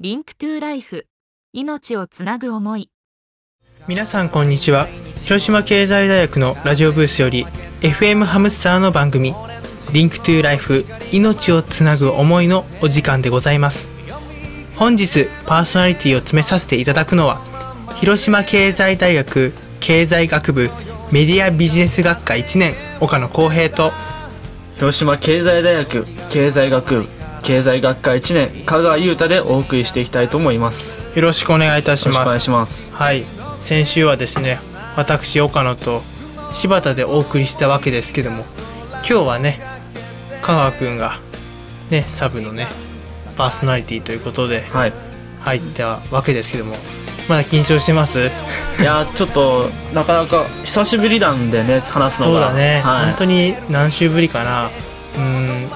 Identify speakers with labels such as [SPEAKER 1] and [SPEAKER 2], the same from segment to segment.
[SPEAKER 1] Link to Life。命をつなぐ思い。
[SPEAKER 2] 皆さんこんにちは。広島経済大学のラジオブースより FM ハムスターの番組 Link to Life 命をつなぐ思いのお時間でございます。本日パーソナリティを務めさせていただくのは広島経済大学経済学部メディアビジネス学科1年岡野浩平と
[SPEAKER 3] 広島経済大学経済学部経済学科1年香川優太でお送りしていきたいと思います。
[SPEAKER 2] よろしくお願いいたします。
[SPEAKER 3] お願いします。
[SPEAKER 2] はい。先週はですね私岡野と柴田でお送りしたわけですけども今日はね香川くんがねサブのねパーソナリティということで
[SPEAKER 3] はい。
[SPEAKER 2] 入ったわけですけどもまだ緊張してます？
[SPEAKER 3] いやちょっとなかなか久しぶりなんでね話すのが。
[SPEAKER 2] そうだね、
[SPEAKER 3] はい、
[SPEAKER 2] 本当に何週ぶりかな。うん？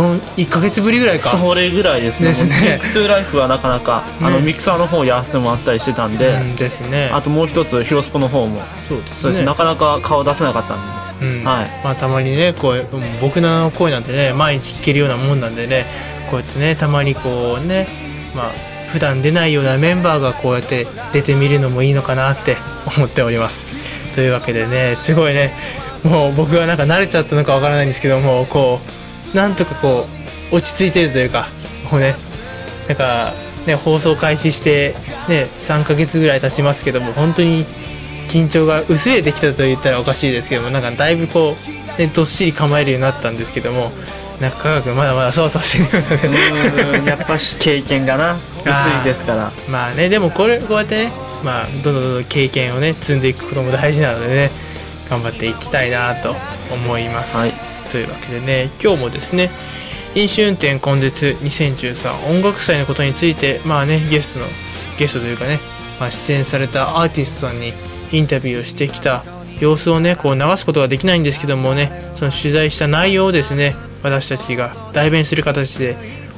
[SPEAKER 2] 1ヶ月ぶりぐらいか。
[SPEAKER 3] それぐらいですね。
[SPEAKER 2] ですね。
[SPEAKER 3] トゥーライフはなかなか、あの
[SPEAKER 2] ね
[SPEAKER 3] ミキサーの方やらせてもらったりしてたんで、
[SPEAKER 2] うんですね。
[SPEAKER 3] あともう一つヒロスポの方も
[SPEAKER 2] そうです
[SPEAKER 3] そうですね。なかなか顔出せなかったんで、
[SPEAKER 2] うん。
[SPEAKER 3] はい。
[SPEAKER 2] まあ、たまにねこううん僕の声なんてね毎日聞けるようなもんなんでねこうやってねたまにこうねまあ普段出ないようなメンバーがこうやって出てみるのもいいのかなって思っております。というわけでねすごいねもう僕はなんか慣れちゃったのかわからないんですけどもこうなんとかこう落ち着いてるというかもうねなんかね放送開始してね3ヶ月ぐらい経ちますけども本当に緊張が薄れてきたと言ったらおかしいですけどもなんかだいぶこう、ね、どっしり構えるようになったんですけどもなんか科学まだまだそわそわしてる
[SPEAKER 3] やっぱし経験がな 薄いですから。
[SPEAKER 2] まあねでもこれこうやってねまあどんどんどんどん経験をね積んでいくことも大事なのでね頑張っていきたいなと思います、
[SPEAKER 3] はい
[SPEAKER 2] というわけでね今日もですね飲酒運転根絶2013音楽祭のことについてまあねゲストのゲストというかね、まあ、出演されたアーティストさんにインタビューをしてきた様子をねこう流すことができないんですけどもねその取材した内容をですね私たちが代弁する形で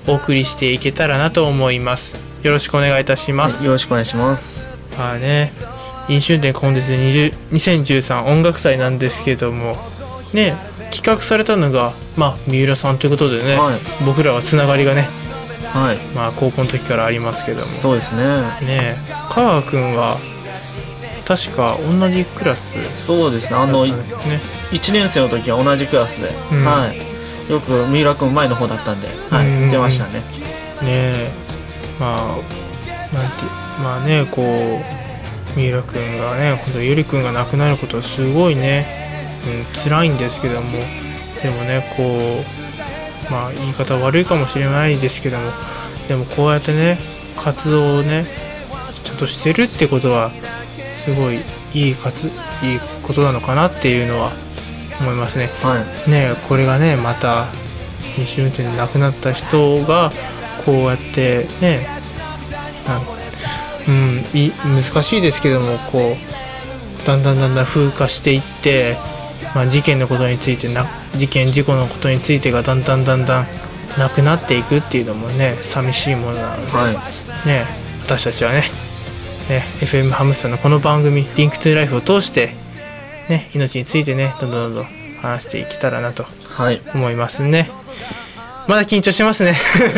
[SPEAKER 2] お送りしていけたらなと思います。よろしくお願いいたします、
[SPEAKER 3] よろしくお願いします。
[SPEAKER 2] まあね飲酒運転根絶で20 2013音楽祭なんですけどもね企画されたのがまあ三浦さんということでね、
[SPEAKER 3] はい。
[SPEAKER 2] 僕らはつながりがね
[SPEAKER 3] はい。
[SPEAKER 2] まあ高校の時からありますけども。
[SPEAKER 3] そうですね。
[SPEAKER 2] ね香川君は確か同じクラス
[SPEAKER 3] そうですね。あの
[SPEAKER 2] ね。
[SPEAKER 3] 1年生の時は同じクラスで、
[SPEAKER 2] うん。
[SPEAKER 3] はい、よく三浦君前の方だったんで、は
[SPEAKER 2] うん
[SPEAKER 3] い、出ましたね。
[SPEAKER 2] ねえまあなんてまあねこう三浦君がね本当ゆり君が亡くなることはすごいね、うん、辛いんですけども。でもねこうまあ言い方悪いかもしれないですけども。でもこうやってね活動をねちゃんとしてるってことはすごいいい活いいことなのかなっていうのは思いますね。
[SPEAKER 3] はい。
[SPEAKER 2] ねこれがねまた飲酒運転で亡くなった人がこうやってねうんい難しいですけどもこうだんだんだんだん風化していって、まあ、事件のことについてな事件事故のことについてがだんだんだんだんなくなっていくっていうのもね寂しいものなので、
[SPEAKER 3] はい。
[SPEAKER 2] ね私たちはねね FM ハムスターのこの番組「リンクトゥライフを通してね命についてねどんどんどんどん話していけたらなと
[SPEAKER 3] はい。
[SPEAKER 2] 思いますね。まだ緊張してますね。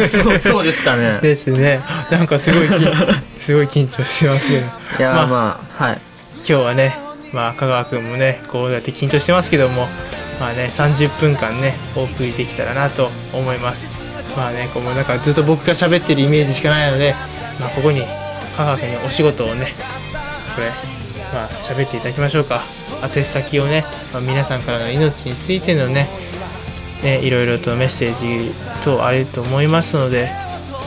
[SPEAKER 3] そうそうですかね。
[SPEAKER 2] ですね。なんかすごいき すごい緊張してますけど。
[SPEAKER 3] いや
[SPEAKER 2] まあ
[SPEAKER 3] まあ、はい。
[SPEAKER 2] 今日はねまあ香川君もねこうやって緊張してますけどもまあね30分間ねお送りできたらなと思います。まあねこうなんかずっと僕が喋ってるイメージしかないのでまあここに香川君にお仕事をねこれまあ喋っていただきましょうか。宛先をね、まあ、皆さんからの命についてのねねいろいろとメッセージ等あると思いますので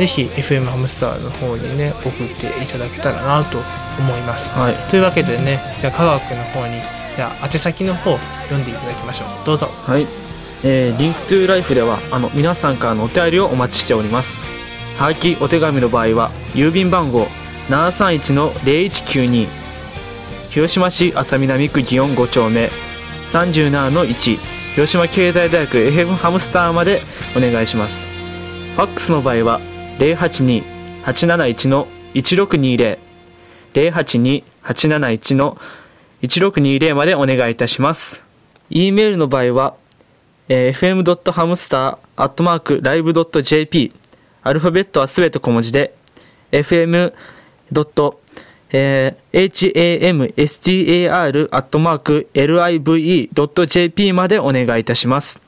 [SPEAKER 2] ぜひ FM ハムスターの方にね送っていただけたらなと思います。
[SPEAKER 3] はい。
[SPEAKER 2] というわけでねじゃあ香川君の方にじゃあ宛先の方読んでいただきましょう。どうぞ。
[SPEAKER 3] はい、えー、 Link to Life ではあの皆さんからのお便りをお待ちしております。はがきお手紙の場合は郵便番号731-0192広島市安佐南区祇園5丁目。37-1広島経済大学 FM ハムスターまでお願いします。ファックスの場合は082-871-1620 082-871-1620までお願いいたします e メールの場合は、えー fm.hamster.live.jp アルファベットはすべて小文字で fm. えー hamstar.live.jp までお願いいたします。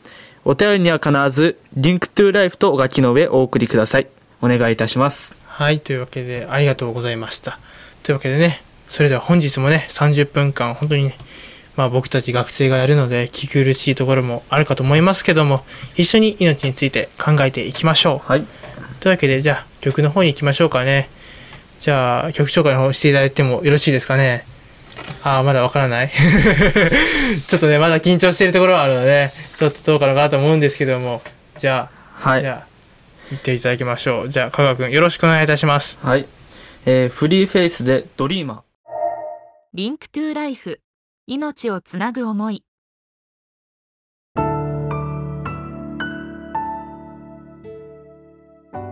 [SPEAKER 3] お便りには必ず、リンクトゥーライフとお書きの上お送りください。お願いいたします。
[SPEAKER 2] はい、というわけでありがとうございました。というわけでね、それでは本日もね、30分間本当にね、まあ僕たち学生がやるので聞き苦しいところもあるかと思いますけども、一緒に命について考えていきましょう。
[SPEAKER 3] はい。
[SPEAKER 2] というわけで、じゃあ曲の方に行きましょうかね。じゃあ曲紹介の方していただいてもよろしいですかね。ああ、まだわからない ちょっとね、まだ緊張しているところはあるので、ちょっとどうかなと思うんですけども、じゃあ、
[SPEAKER 3] はい。
[SPEAKER 2] じゃあ、言っていただきましょう。じゃあ、香川くんよろしくお願いいたします。
[SPEAKER 3] はい。えーフリーフェイスでドリーマー。
[SPEAKER 1] Link to Life。命をつなぐ思い。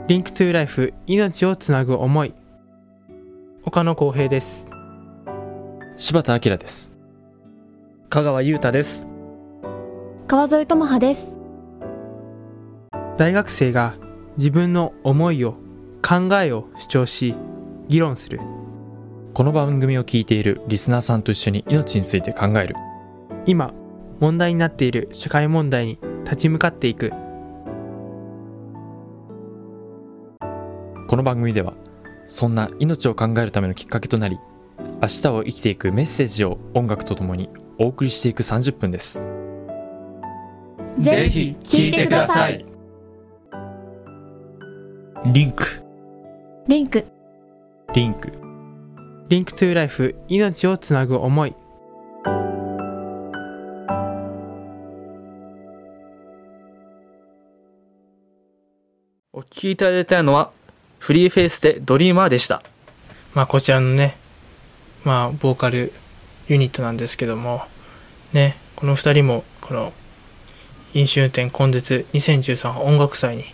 [SPEAKER 2] Link to Life 命をつなぐ思い岡野光平です
[SPEAKER 4] 柴田明です
[SPEAKER 3] 香川優太です。
[SPEAKER 5] 川添智葉です。
[SPEAKER 2] 大学生が自分の思いを考えを主張し議論する。
[SPEAKER 4] この番組を聞いているリスナーさんと一緒に命について考える。
[SPEAKER 2] 今問題になっている社会問題に立ち向かっていく。
[SPEAKER 4] この番組ではそんな命を考えるためのきっかけとなり明日を生きていくメッセージを音楽とともにお送りしていく30分です。
[SPEAKER 5] ぜひ聞いてください。
[SPEAKER 3] リンク。
[SPEAKER 5] リンク。
[SPEAKER 4] リンク
[SPEAKER 2] Link to Life 命をつなぐ思い
[SPEAKER 3] お聞きいただいたのは、フリーフェイスでドリーマーでした。
[SPEAKER 2] まあこちらのねまあボーカルユニットなんですけどもねこの2人もこの飲酒運転根絶2013音楽祭に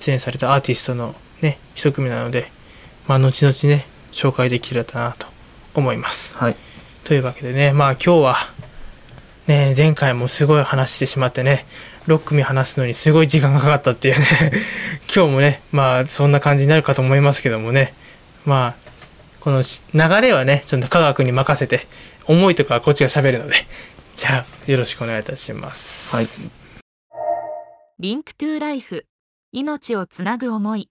[SPEAKER 2] 出演されたアーティストのね一組なのでまあ後々ね紹介できればなと思います
[SPEAKER 3] はい。
[SPEAKER 2] というわけでねまあ今日はね前回もすごい話してしまってね6組話すのにすごい時間がかかったっていうね 今日もねまあそんな感じになるかと思いますけどもねまあこのし流れはねちょっと香川に任せて思いとかはこっちが喋るのでじゃあよろしくお願いいたします
[SPEAKER 3] はい。
[SPEAKER 1] Link toイフ。命をつなぐ思い。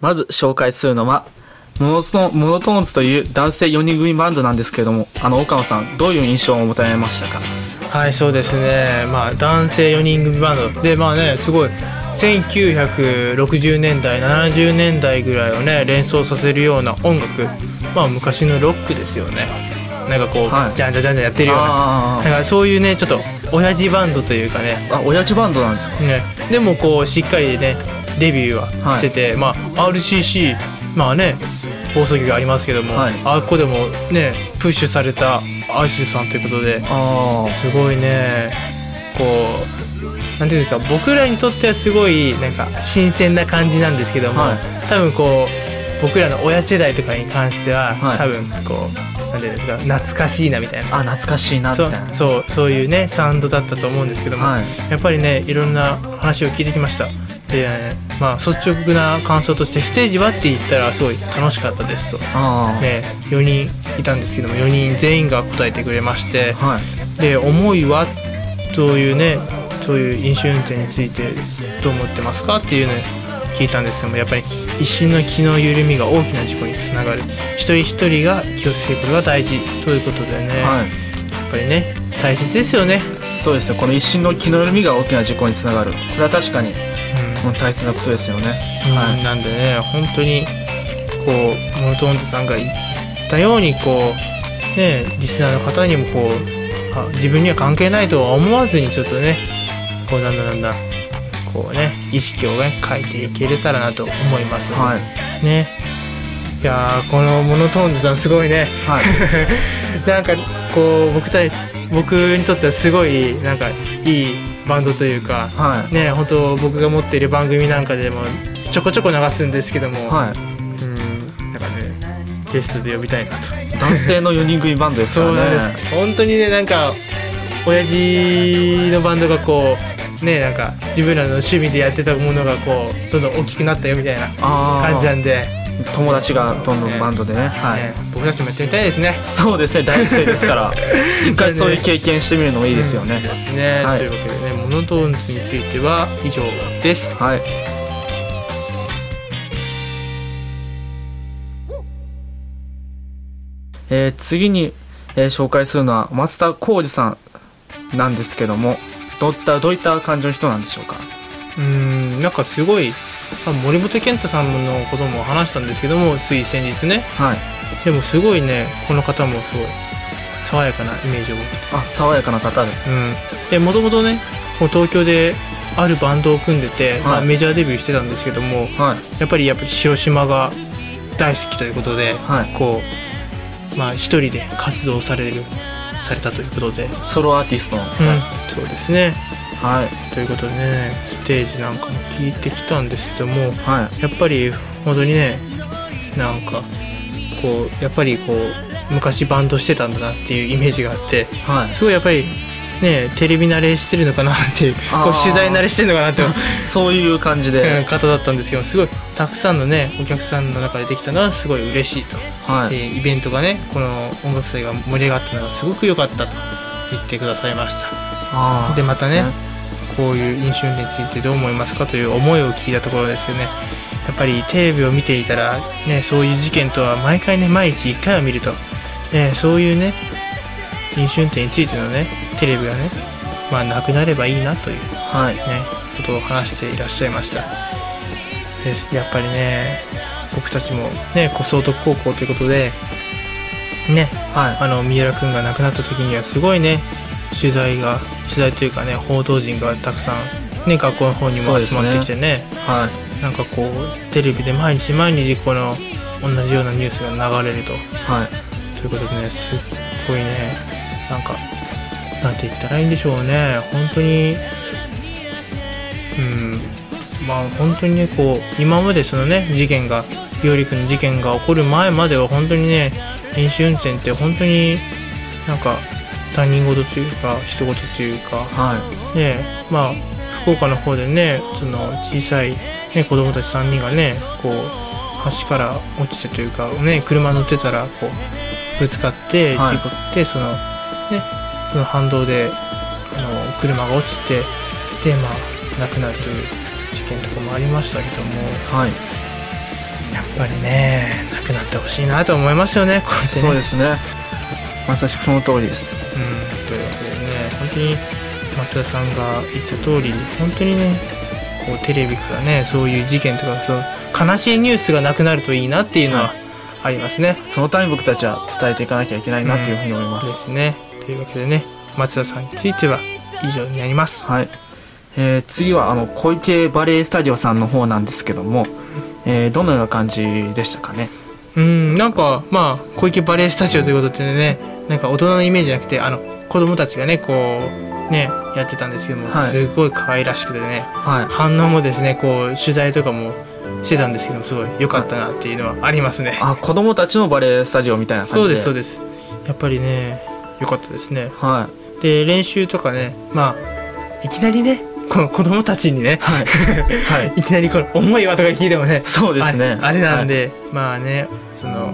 [SPEAKER 3] まず紹介するのは、モノトーンモノトーンズという男性4人組バンドなんですけれども、あの、岡野さん、どういう印象を持たれましたか？
[SPEAKER 2] はいそうですね。まあ男性4人組バンドでまあねすごい1960年代70年代ぐらいをね連想させるような音楽。まあ昔のロックですよね。なんかこう、
[SPEAKER 3] はい。
[SPEAKER 2] じゃんじゃんじゃんじゃんやってるような。
[SPEAKER 3] あ
[SPEAKER 2] なんかそういうねちょっと親父バンドというかね。
[SPEAKER 3] ーあ、親父バンドなんですか？
[SPEAKER 2] ね。でもこうしっかりねデビューはしてて、まあ RCC まあね放送局ありますけども、
[SPEAKER 3] はい。
[SPEAKER 2] あっこでもねプッシュされたアーティストさんということで
[SPEAKER 3] あ
[SPEAKER 2] すごいねこうなんていうんですか僕らにとってはすごいなんか新鮮な感じなんですけども、
[SPEAKER 3] はい。
[SPEAKER 2] 多分こう僕らの親世代とかに関しては、
[SPEAKER 3] はい。
[SPEAKER 2] 多分こうなんていうんですか懐かしいなみたいな
[SPEAKER 3] あ。懐かしいな、み
[SPEAKER 2] そ
[SPEAKER 3] たいうな。
[SPEAKER 2] そうそういうねサウンドだったと思うんですけども、
[SPEAKER 3] はい。
[SPEAKER 2] やっぱりねいろんな話を聞いてきましたで、まあ率直な感想としてステージはって言ったらすごい楽しかったですと
[SPEAKER 3] あ
[SPEAKER 2] ね4人いたんですけども4人全員が答えてくれまして。
[SPEAKER 3] はい。
[SPEAKER 2] で思いはというねそういう飲酒運転についてどう思ってますかっていうね聞いたんですけどもやっぱり一瞬の気の緩みが大きな事故につながる一人一人が気をつけることが大事ということでね、や
[SPEAKER 3] はい。
[SPEAKER 2] っぱりね大切ですよね、
[SPEAKER 3] そうですね。この一瞬の気の緩みが大きな事故につながる。これは確かに、
[SPEAKER 2] うん
[SPEAKER 3] うん大切なことですよね。
[SPEAKER 2] はい、なんでね本当にこうモノトーンズさんが言ったようにこうねリスナーの方にもこうあ自分には関係ないとは思わずにちょっとねこうなんだなんだこうね意識をね変えていけれたらなと思いますので、
[SPEAKER 3] はい。
[SPEAKER 2] ねいやーこのモノトーンズさんすごいね
[SPEAKER 3] はい。
[SPEAKER 2] なんかこう僕たち僕にとってはすごいなんかいいバンドというか
[SPEAKER 3] はい。
[SPEAKER 2] ね本当僕が持っている番組なんかでもちょこちょこ流すんですけども、
[SPEAKER 3] はい。
[SPEAKER 2] うんなんかねゲストで呼びたいなと
[SPEAKER 3] 男性の4人組バンドですか
[SPEAKER 2] そう
[SPEAKER 3] らね。
[SPEAKER 2] なんです本当にねなんか親父のバンドがこうねなんか自分らの趣味でやってたものがこうどんどん大きくなったよみたいな。感じなんで。
[SPEAKER 3] 友達がどんどんバンドでね。はい。
[SPEAKER 2] ね僕たちもやってみたいですね。
[SPEAKER 3] そうですね大学生ですから。一回そういう経験してみるのもいいですよね、
[SPEAKER 2] ですね、
[SPEAKER 3] はい。
[SPEAKER 2] というわけでねモノトーンズについては以上です。
[SPEAKER 3] はい。えー次に、えー紹介するのは松田浩二さんなんですけどもどういったどういった感じの人なんでしょうか？
[SPEAKER 2] うーんなんかすごいあ森本健太さんのことも話したんですけどもつい先日ね。
[SPEAKER 3] はい。
[SPEAKER 2] でもすごいねこの方もすごい爽やかなイメージを持ってて。
[SPEAKER 3] あ爽やかな方で。
[SPEAKER 2] うん。でもともとねこう東京であるバンドを組んでて、まあ、メジャーデビューしてたんですけども
[SPEAKER 3] はい。
[SPEAKER 2] やっぱりやっぱり広島が大好きということで
[SPEAKER 3] はい。
[SPEAKER 2] こうまあ一人で活動されるされたということで、
[SPEAKER 3] ソロアーティストの方
[SPEAKER 2] うん
[SPEAKER 3] ですね、
[SPEAKER 2] そうですね。
[SPEAKER 3] はい。
[SPEAKER 2] ということでねステージなんかも聞いてきたんですけども
[SPEAKER 3] はい。
[SPEAKER 2] やっぱり本当にねなんかこうやっぱりこう昔バンドしてたんだなっていうイメージがあって
[SPEAKER 3] はい。
[SPEAKER 2] すごいやっぱりねテレビ慣れしてるのかなってこう取材慣れしてるのかなって
[SPEAKER 3] そういう感じ
[SPEAKER 2] うん
[SPEAKER 3] で、
[SPEAKER 2] 方だったんですけどすごいたくさんのねお客さんの中でできたのはすごい嬉しいと、
[SPEAKER 3] はい。
[SPEAKER 2] でイベントがねこの音楽祭が盛り上がったのがすごく良かったと言ってくださいました。でまたね
[SPEAKER 3] ね。
[SPEAKER 2] こういう飲酒運転についてどう思いますかという思いを聞いたところですけどね。やっぱりテレビを見ていたら、ね、そういう事件とは毎回ね毎日1回は見ると、ね、そういうね飲酒運転についてのねテレビがねまあなくなればいいなという
[SPEAKER 3] はい。
[SPEAKER 2] ねことを話していらっしゃいました。でやっぱりね僕たちもね小総徳高校ということでね
[SPEAKER 3] はい。
[SPEAKER 2] あの三浦君が亡くなった時にはすごいね取材が取材というかね報道陣がたくさんね学校の方にも集まってきてね
[SPEAKER 3] はい。
[SPEAKER 2] なんかこうテレビで毎日毎日この同じようなニュースが流れると。
[SPEAKER 3] はい。
[SPEAKER 2] ということでねすっごいねなんかなんて言ったらいいんでしょうね。本当にうんまあ本当にねこう今までそのね事件が伊織君の事件が起こる前までは本当にね飲酒運転って本当になんか他人事というか人事というか
[SPEAKER 3] はい。
[SPEAKER 2] ねまあ福岡の方でねその小さい、ね、子供たち3人がねこう橋から落ちてというか、ね、車乗ってたらこうぶつかって
[SPEAKER 3] はい。
[SPEAKER 2] 事故って、そのね。その反動であの車が落ちてでまあ亡くなるという事件とかもありましたけども。
[SPEAKER 3] はい。
[SPEAKER 2] やっぱりね亡くなってほしいなと思いますよねこうやってね。
[SPEAKER 3] そうですね。まさしくその通りです。
[SPEAKER 2] うん、というわけでね本当に松田さんが言った通り本当にねこうテレビからねそういう事件とかそう悲しいニュースがなくなるといいなっていうのは
[SPEAKER 3] は
[SPEAKER 2] ありますね。
[SPEAKER 3] そのために僕たちは伝えていかなきゃいけないなというふうに思いま、
[SPEAKER 2] ですすね。というわけでね松田さんについては以上になります。
[SPEAKER 3] はい、えー次はあの小池バレエスタジオさんの方なんですけども、えーどのような感じでしたかね？
[SPEAKER 2] うんなんかまあ小池バレエスタジオということでねなんか大人のイメージじゃなくてあの子供たちがねこうねやってたんですけども、
[SPEAKER 3] はい。
[SPEAKER 2] すごい可愛らしくてね
[SPEAKER 3] はい。
[SPEAKER 2] 反応もですねこう取材とかもしてたんですけどもすごい良かったなっていうのはありますね。
[SPEAKER 3] あ子供たちのバレエスタジオみたいな感
[SPEAKER 2] そう
[SPEAKER 3] じで
[SPEAKER 2] ですそうです。やっぱりね良かったですね。
[SPEAKER 3] は
[SPEAKER 2] で練習とかねまあいきなりねこの子供たちにね
[SPEAKER 3] いはい。はい。
[SPEAKER 2] いきなりこの重いわとか聞いてもね
[SPEAKER 3] そうですね。
[SPEAKER 2] あれなんで、まあねその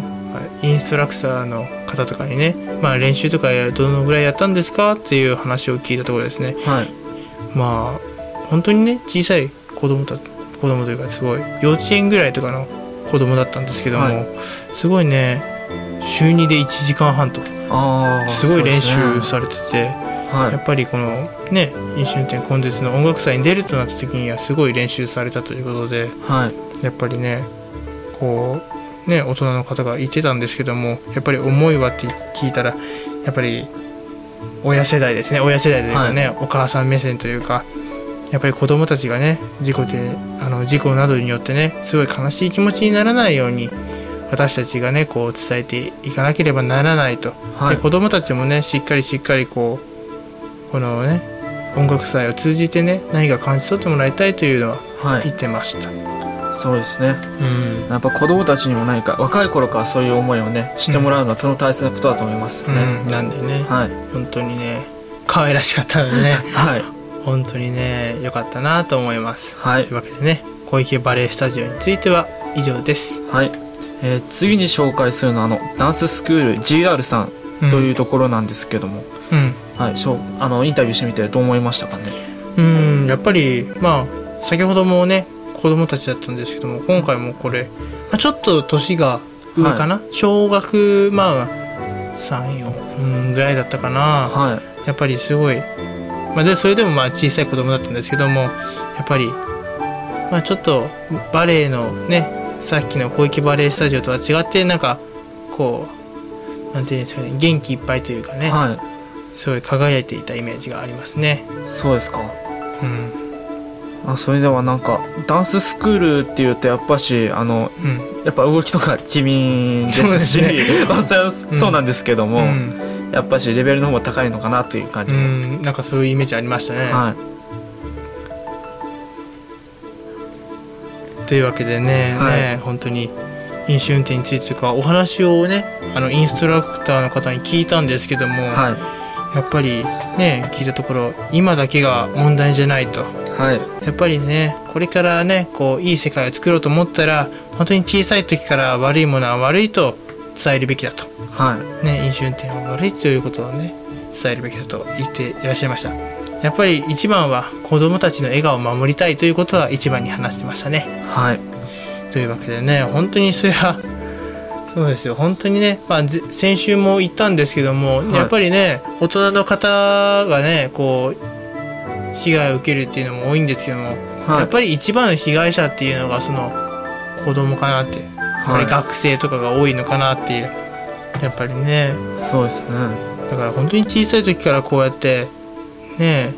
[SPEAKER 2] インストラクターの方とかにね、まあ、練習とかどのぐらいやったんですかっていう話を聞いたところですね。
[SPEAKER 3] はい、はい
[SPEAKER 2] まあ本当にね小さい子供た子供というかすごい幼稚園ぐらいとかの子供だったんですけども、
[SPEAKER 3] はい。
[SPEAKER 2] すごいね週2で1時間半と
[SPEAKER 3] ああ
[SPEAKER 2] すごい練習されてて、
[SPEAKER 3] は
[SPEAKER 2] やっぱりこのね飲酒運転根絶の音楽祭に出るとなった時にはすごい練習されたということで
[SPEAKER 3] いはい。
[SPEAKER 2] やっぱりねこうね大人の方が言ってたんですけどもやっぱり思いはって聞いたらやっぱり親世代ですね親世代というかね、お母さん目線というかやっぱり子供たちがね事故であの事故などによってねすごい悲しい気持ちにならないように私たちがねこう伝えていかなければならないと。
[SPEAKER 3] はい。
[SPEAKER 2] で子供たちもねしっかりしっかりこうこのね音楽祭を通じてね何か感じ取ってもらいたいというのは
[SPEAKER 3] はい。
[SPEAKER 2] 言ってました。
[SPEAKER 3] そうですね。
[SPEAKER 2] うん。
[SPEAKER 3] やっぱ子供たちにも何か若い頃からそういう思いをねしてもらうのはとても大切なことだと思いますよね、
[SPEAKER 2] うん、なんでね。
[SPEAKER 3] はい。
[SPEAKER 2] 本当にね可愛らしかったのでね。
[SPEAKER 3] はい。
[SPEAKER 2] 本当にね良かったなと思います。
[SPEAKER 3] はい。
[SPEAKER 2] というわけでね小池バレエスタジオについては以上です。
[SPEAKER 3] はいえー次に紹介するのはあのダンススクール GR さん
[SPEAKER 2] うん
[SPEAKER 3] というところなんですけども、
[SPEAKER 2] うん。
[SPEAKER 3] はい、しょうあのインタビューしてみてどう思いましたかね？
[SPEAKER 2] うんやっぱりまあ先ほどもね子供たちだったんですけども今回もこれ、まあ、ちょっと年が上かな、小学まあ34うんぐらいだったかな。
[SPEAKER 3] は
[SPEAKER 2] やっぱりすごい、まあ、でそれでもまあ小さい子供だったんですけどもやっぱり、まあ、ちょっとバレエのねさっきの小池バレエスタジオとは違ってなんかこうなんていうんですかね元気いっぱいというかね、
[SPEAKER 3] い。は
[SPEAKER 2] すごい輝いていたイメージがありますね。
[SPEAKER 3] いそうですか。
[SPEAKER 2] うん。
[SPEAKER 3] あそれではなんかダンススクールっていうとやっぱしあの
[SPEAKER 2] うん。
[SPEAKER 3] やっぱ動きとか機敏ですし
[SPEAKER 2] そうです
[SPEAKER 3] ま あそうなんですけども、
[SPEAKER 2] うん。
[SPEAKER 3] やっぱしレベルの方が高いのかなという感
[SPEAKER 2] う
[SPEAKER 3] じ、
[SPEAKER 2] ん、なんかそういうイメージありましたね。
[SPEAKER 3] はい
[SPEAKER 2] というわけでね,、
[SPEAKER 3] はい。
[SPEAKER 2] ね本当に飲酒運転についてとかお話をねあのインストラクターの方に聞いたんですけども、
[SPEAKER 3] はい。
[SPEAKER 2] やっぱりね聞いたところ今だけが問題じゃないと。
[SPEAKER 3] はい。
[SPEAKER 2] やっぱりねこれからねこういい世界を作ろうと思ったら本当に小さい時から悪いものは悪いと伝えるべきだと、
[SPEAKER 3] はい。
[SPEAKER 2] ね、飲酒運転は悪いということをね伝えるべきだと言っていらっしゃいましたやっぱり一番は子供たちの笑顔を守りたいということは一番に話してましたね。
[SPEAKER 3] はい。
[SPEAKER 2] というわけでね本当にそれは そうですよ。本当にね、まあ、ぜ先週も言ったんですけども、
[SPEAKER 3] はい。
[SPEAKER 2] やっぱりね大人の方がねこう被害を受けるっていうのも多いんですけども、
[SPEAKER 3] はい。
[SPEAKER 2] やっぱり一番の被害者っていうのがその子供かなって、やっぱり学生とかが多いのかなっていうやっぱりね。
[SPEAKER 3] そうですね。
[SPEAKER 2] だから本当に小さい時からこうやってね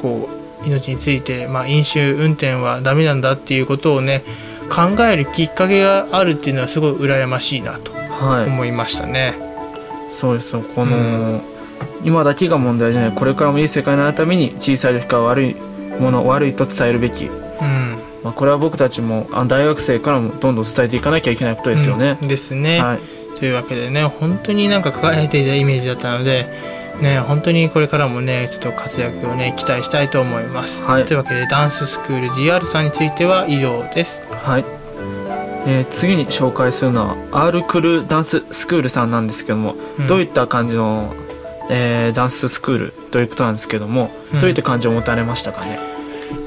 [SPEAKER 2] こう命について、まあ、飲酒運転はダメなんだっていうことをね考えるきっかけがあるっていうのはすごい羨ましいなと
[SPEAKER 3] はい。
[SPEAKER 2] 思いましたね。
[SPEAKER 3] そうです。よこの、
[SPEAKER 2] うん。
[SPEAKER 3] 今だけが問題じゃないこれからもいい世界になるために小さい時から悪いもの悪いと伝えるべき、
[SPEAKER 2] うん、
[SPEAKER 3] まあ、これは僕たちもあ大学生からもどんどん伝えていかなきゃいけないことですよね、
[SPEAKER 2] うん。ですね、
[SPEAKER 3] はい。
[SPEAKER 2] というわけでね本当になんか輝いていたイメージだったのでね本当にこれからもねちょっと活躍をね期待したいと思います。
[SPEAKER 3] はい。
[SPEAKER 2] というわけでダンススクール GR さんについては以上です。
[SPEAKER 3] はい、えー次に紹介するのは R クルダンススクールさんなんですけども、
[SPEAKER 2] うん。
[SPEAKER 3] どういった感じの、えーダンススクールということなんですけども、
[SPEAKER 2] うん。
[SPEAKER 3] どういった感じを持たれましたかね？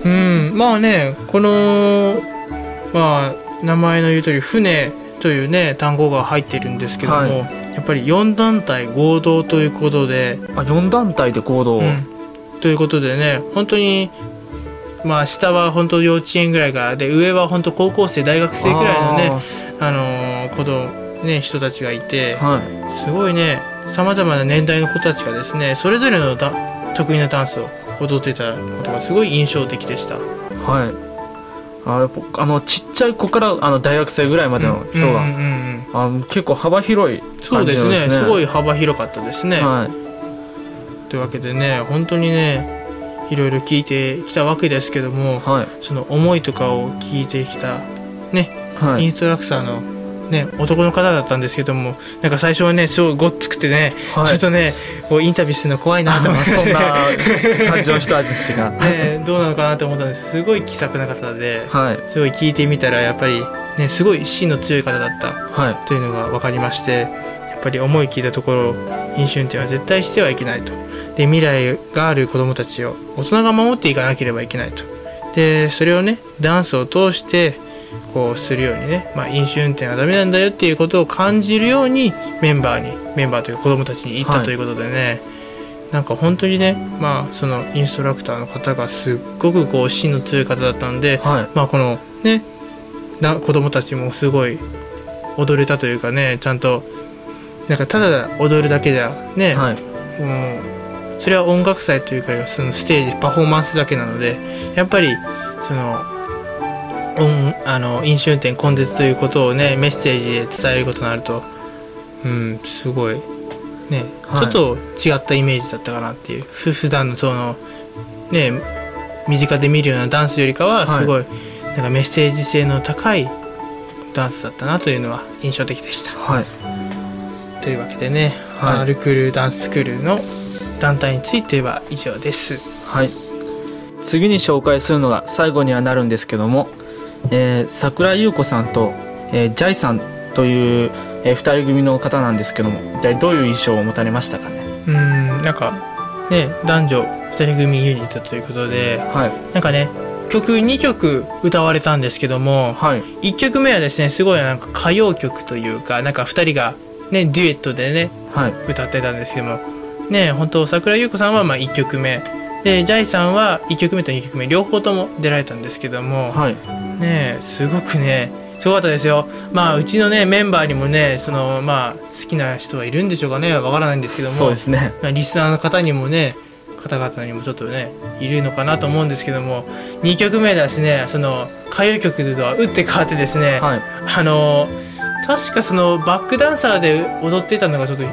[SPEAKER 2] うん、まあね、この、まあ、名前の言う通り、船というね、単語が入ってるんですけども、
[SPEAKER 3] は
[SPEAKER 2] やっぱり4団体合同ということで、
[SPEAKER 3] あ4団体で合同、
[SPEAKER 2] うん。ということでね、本当に、まあ、下は本当幼稚園ぐらいから、で、上は本当高校生、大学生ぐらいのね、
[SPEAKER 3] あ
[SPEAKER 2] あのー子供、ね、人たちがいて
[SPEAKER 3] ー、はい。
[SPEAKER 2] すごいね、さまざまな年代の子たちがですね、それぞれのだ得意なダンスを踊ってたことがすごい印象的でした。
[SPEAKER 3] はいあやっぱあのちっちゃい子からあの大学生ぐらいまでの人が、
[SPEAKER 2] うんうんうん
[SPEAKER 3] あの結構幅広い
[SPEAKER 2] そうです
[SPEAKER 3] 感じの
[SPEAKER 2] ね。すご
[SPEAKER 3] い
[SPEAKER 2] い幅広かったですね。
[SPEAKER 3] はい。
[SPEAKER 2] というわけでね本当にねいろいろ聞いてきたわけですけども
[SPEAKER 3] はい。
[SPEAKER 2] その思いとかを聞いてきた、
[SPEAKER 3] はい。
[SPEAKER 2] インストラクターの、ね、男の方だったんですけどもなんか最初はねすごいごっつくてね、
[SPEAKER 3] はい。
[SPEAKER 2] ちょっとねこうインタビューするの怖いなと思って。
[SPEAKER 3] そんな 感じの人たちが。
[SPEAKER 2] ね、どうなのかなと思ったんです。すごい気さくな方で
[SPEAKER 3] はい。
[SPEAKER 2] すごい聞いてみたらやっぱり、ね、すごい芯の強い方だった
[SPEAKER 3] はい。
[SPEAKER 2] というのが分かりましてやっぱり思い聞いたところ飲酒運転は絶対してはいけないと。で未来がある子どもたちを大人が守っていかなければいけないと。でそれをねダンスを通してこうするようにね、まあ、飲酒運転はダメなんだよっていうことを感じるようにメンバーにメンバーというか子どもたちに言った
[SPEAKER 3] はい。
[SPEAKER 2] ということでね、なんか本当にねまあそのインストラクターの方がすっごくこう芯の強い方だったんで、
[SPEAKER 3] はい。
[SPEAKER 2] まあこのねな子供たちもすごい踊れたというかねちゃんとなんかただ踊るだけじゃね、
[SPEAKER 3] はい。
[SPEAKER 2] もうそれは音楽祭というかそのステージパフォーマンスだけなのでやっぱりその音あの飲酒運転根絶ということをねメッセージで伝えることになるとうんすごい。ね、
[SPEAKER 3] はい。
[SPEAKER 2] ちょっと違ったイメージだったかなっていう。ふ普段のそのね身近で見るようなダンスよりかは
[SPEAKER 3] はい。
[SPEAKER 2] すごい、なんかメッセージ性の高いダンスだったなというのは印象的でした。
[SPEAKER 3] はい。
[SPEAKER 2] というわけでね、
[SPEAKER 3] はい。
[SPEAKER 2] アルクルダンススクールの団体については以上です。
[SPEAKER 3] はい。次に紹介するのが最後にはなるんですけども、えー、桜井優子さんと、えージャイさんという、えー、2人組の方なんですけども一体どういう印象を持たれましたかね？
[SPEAKER 2] うんなんかね男女2人組ユニットということで
[SPEAKER 3] はい。
[SPEAKER 2] なんかね曲2曲歌われたんですけども
[SPEAKER 3] はい。
[SPEAKER 2] 1曲目はですねすごいなんか歌謡曲というかなんか2人がねデュエットでね
[SPEAKER 3] はい。
[SPEAKER 2] 歌ってたんですけどもね本当桜優子さんはまあ1曲目。でジャイさんは1曲目と2曲目両方とも出られたんですけども
[SPEAKER 3] はい
[SPEAKER 2] ねすごくねすごかったですよ。まあうちのねメンバーにもねそのまあ好きな人はいるんでしょうかね。わからないんですけども。
[SPEAKER 3] そうですね。
[SPEAKER 2] まあリスナーの方にもね方々にもちょっとねいるのかなと思うんですけども。2曲目ですねその歌謡曲とは打って変わってですね、
[SPEAKER 3] はい。
[SPEAKER 2] あの確かそのバックダンサーで踊ってたのがちょっと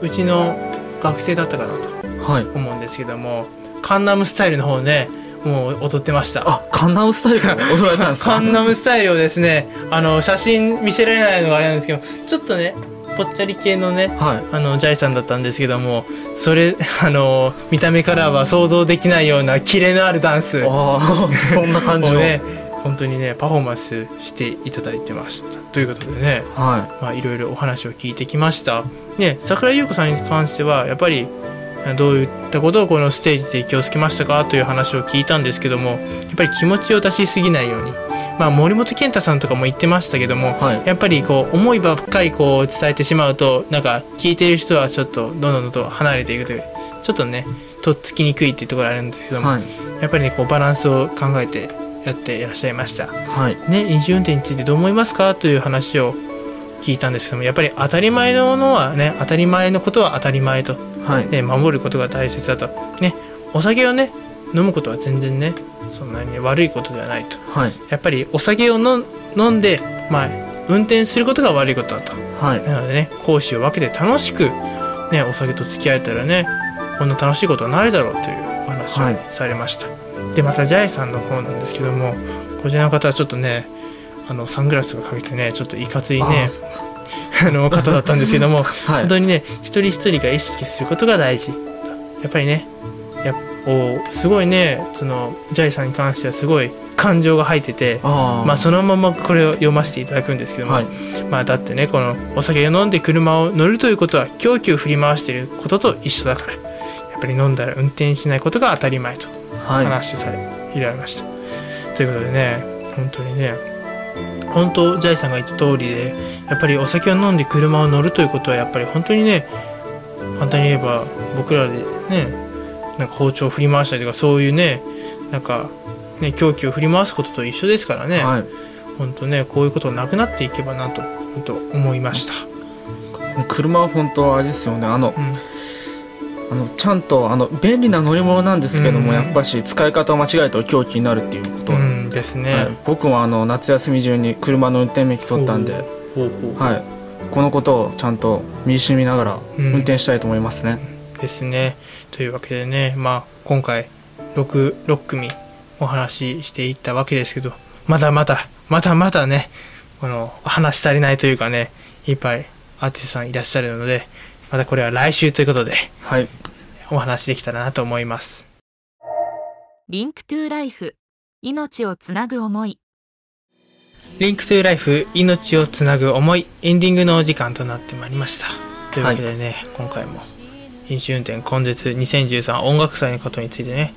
[SPEAKER 2] うちの学生だったかなと
[SPEAKER 3] はい。
[SPEAKER 2] 思うんですけども。カンナムスタイルの方ねもう踊ってました。
[SPEAKER 3] あカンナムスタイルで 踊られたんですか？
[SPEAKER 2] カンナムスタイルをですねあの写真見せられないのがあれなんですけどちょっとねぽっちゃり系のね
[SPEAKER 3] はい。
[SPEAKER 2] あのジャイさんだったんですけどもそれあの見た目からは想像できないようなキレのあるダンス。を
[SPEAKER 3] ああそんな感じの、
[SPEAKER 2] ね本当にねパフォーマンスしていただいてました。ということでね
[SPEAKER 3] は
[SPEAKER 2] まあいろいろお話を聞いてきました。ね桜井優子さんに関してはやっぱりどういったことをこのステージで気をつけましたかという話を聞いたんですけどもやっぱり気持ちを出しすぎないように。まあ森本健太さんとかも言ってましたけども
[SPEAKER 3] いはい。
[SPEAKER 2] やっぱりこう思いばっかりこう伝えてしまうとなんか聞いてる人はちょっとどんどんどんどん離れていくというちょっとねとっつきにくいっていうところあるんですけども、
[SPEAKER 3] はい。
[SPEAKER 2] やっぱりねこうバランスを考えてやっていらっしゃいました。
[SPEAKER 3] はい。
[SPEAKER 2] ね飲酒運転についてどう思いますかという話を聞いたんですけどもやっぱり当たり前のものはね当たり前のことは当たり前と、
[SPEAKER 3] はい。
[SPEAKER 2] ね、守ることが大切だと。ねお酒をね飲むことは全然ねそんなに悪いことではないと。
[SPEAKER 3] はい。
[SPEAKER 2] やっぱりお酒をの飲んでまあ運転することが悪いことだと。
[SPEAKER 3] はい。
[SPEAKER 2] なのでね講師を分けて楽しくねお酒と付き合えたらねこんな楽しいことはないだろうというお話
[SPEAKER 3] はい。
[SPEAKER 2] をされました、でまたジャイさんの方なんですけどもこちらの方はちょっとねあのサングラスがかけてねちょっといかついねあの方だったんですけども
[SPEAKER 3] はい。
[SPEAKER 2] 本当にね一人一人が意識することが大事。やっぱりねやっおすごいねそのジャイさんに関してはすごい感情が入っててまあそのままこれを読ませていただくんですけども、
[SPEAKER 3] はい。
[SPEAKER 2] まあだってねこのお酒を飲んで車を乗るということは凶器を振り回していることと一緒だからやっぱり飲んだら運転しないことが当たり前と
[SPEAKER 3] はい。
[SPEAKER 2] 話され、い、られました。ということでね本当にね本当ジャイさんが言った通りでやっぱりお酒を飲んで車を乗るということはやっぱり本当にね簡単に言えば僕らでねなんか包丁を振り回したりとかそういうねなんかね凶器を振り回すことと一緒ですからね、
[SPEAKER 3] はい。
[SPEAKER 2] 本当ねこういうことなくなっていけばなと本当思いました。
[SPEAKER 3] 車は本当あれですよね。あの
[SPEAKER 2] うん。
[SPEAKER 3] あのちゃんとあの便利な乗り物なんですけども、
[SPEAKER 2] うん。
[SPEAKER 3] やっぱし使い方を間違えると凶器になるっていうこと、
[SPEAKER 2] うんですね。
[SPEAKER 3] はい、僕もあの夏休み中に車の運転免許取ったんで、
[SPEAKER 2] ほうほう
[SPEAKER 3] はい、このことをちゃんと身に染みながら
[SPEAKER 2] うん
[SPEAKER 3] 運転したいと思いますね、
[SPEAKER 2] ですね。というわけでね、まあ、今回 6, 6組お話ししていったわけですけど、まだまだ、まだまだね、この話し足りないというかね、いっぱいアーティストさんいらっしゃるので、またこれは来週ということで
[SPEAKER 3] はい
[SPEAKER 2] お話できたらなと思います。
[SPEAKER 1] Link to Life 命をつなぐ思い。
[SPEAKER 2] Link to Life 命をつなぐ思いエンディングのお時間となってまいりました。というわけでね、今回も飲酒運転根絶2013音楽祭のことについてね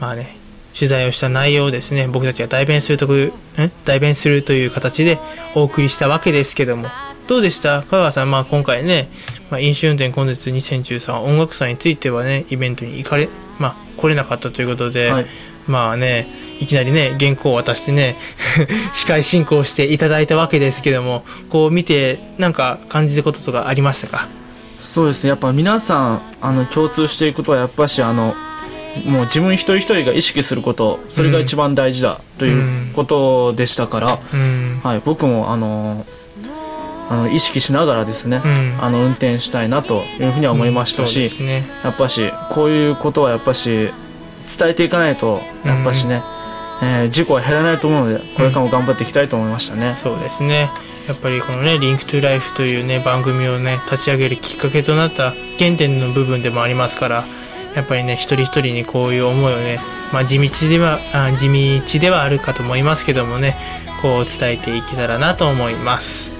[SPEAKER 2] まあね取材をした内容をですね僕たちが代弁するとくん代弁するという形でお送りしたわけですけどもどうでした？香川さん、まあ、今回ね、まあ、飲酒運転根絶2013音楽祭についてはねイベントに行かれ、まあ、来れなかったということで、
[SPEAKER 3] はい
[SPEAKER 2] まあねいきなりね原稿を渡してね 司会進行していただいたわけですけどもこう見てなんか感じることとかありましたか？
[SPEAKER 3] そうですね。やっぱ皆さんあの共通していることはやっぱしあのもう自分一人一人が意識することそれが一番大事だということでしたから、
[SPEAKER 2] うん。
[SPEAKER 3] はい、僕もあのあの意識しながらですね、
[SPEAKER 2] うん。
[SPEAKER 3] あの運転したいなというふうには思いましたし、
[SPEAKER 2] すね。
[SPEAKER 3] やっぱしこういうことはやっぱし伝えていかないとやっぱしね、えー事故は減らないと思うのでこれからも頑張っていきたいと思いましたね、
[SPEAKER 2] そうですね。やっぱりこのね「リンクトゥライフというね番組をね立ち上げるきっかけとなった原点の部分でもありますからやっぱりね一人一人にこういう思いをね、まあ、地道ではあ地道ではあるかと思いますけどもねこう伝えていけたらなと思います。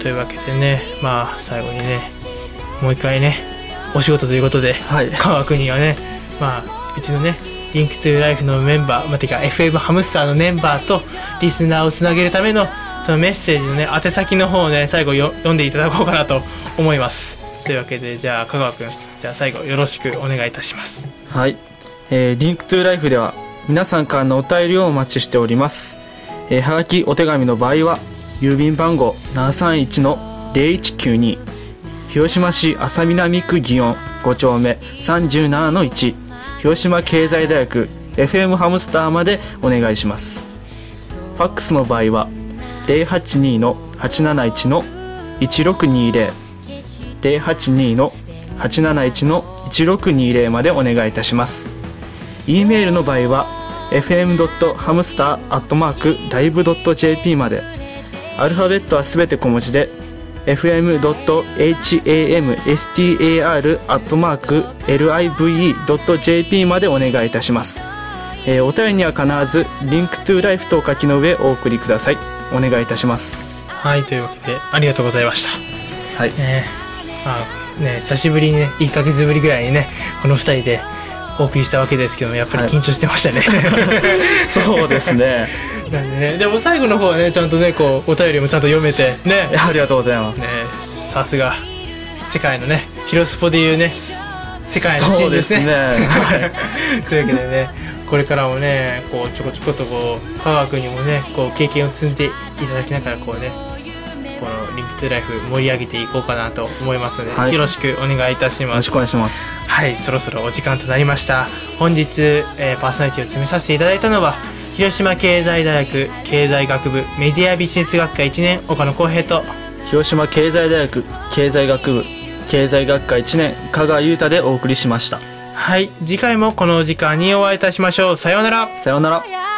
[SPEAKER 2] というわけでねまあ最後にねもう一回ねお仕事ということで
[SPEAKER 3] はい。
[SPEAKER 2] 科学にはねまあうちのね Link to Life のメンバー、まあ、てか FM ハムスターのメンバーとリスナーをつなげるためのそのメッセージのね宛先の方をね最後よ読んでいただこうかなと思います。というわけでじゃあ香川くんじゃあ最後よろしくお願いいたします。
[SPEAKER 3] はい、えー、 Link to Life では皆さんからのお便りをお待ちしております、えー、はがきお手紙の場合は郵便番号731の0192広島市安佐南区祇園5丁目37の1広島経済大学 FM ハムスターまでお願いします。ファックスの場合は082の871の1620 082の871の1620までお願いいたします。e メールの場合は fm.hamster.live.jp まで。アルファベットはすべて小文字で fm.hamster.live.jp までお願いいたします、えーお便りには必ずリンクトゥライフとお書きの上お送りください。お願いいたします。
[SPEAKER 2] はいというわけでありがとうございました。
[SPEAKER 3] はい。
[SPEAKER 2] ねまあね久しぶりにね1ヶ月ぶりぐらいにねこの2人でお送りしたわけですけどもやっぱり緊張してましたね、
[SPEAKER 3] そうですね
[SPEAKER 2] なんでね。でも最後の方はねちゃんとねこうお便りもちゃんと読めてね。
[SPEAKER 3] ありがとうございます。
[SPEAKER 2] ね。さすが。世界のねヒロスポでいうね世界の
[SPEAKER 3] そう
[SPEAKER 2] ですすね。
[SPEAKER 3] ねはい。
[SPEAKER 2] というわけでねこれからもねこうちょこちょことこう科学にもねこう経験を積んでいただきながらこうねこのリンクトゥライフ盛り上げていこうかなと思いますので、
[SPEAKER 3] はい。
[SPEAKER 2] よろしくお願いいたします。
[SPEAKER 3] よろしくお願いします。
[SPEAKER 2] はい。そろそろお時間となりました。本日、えーパーソナリティを務めさせていただいたのは広島経済大学経済学部メディアビジネス学科1年岡野浩平と。
[SPEAKER 3] 広島経済大学経済学部経済学科1年香川裕太でお送りしました。
[SPEAKER 2] はい次回もこのお時間にお会いいたしましょう。さようなら。
[SPEAKER 3] さようなら。
[SPEAKER 5] や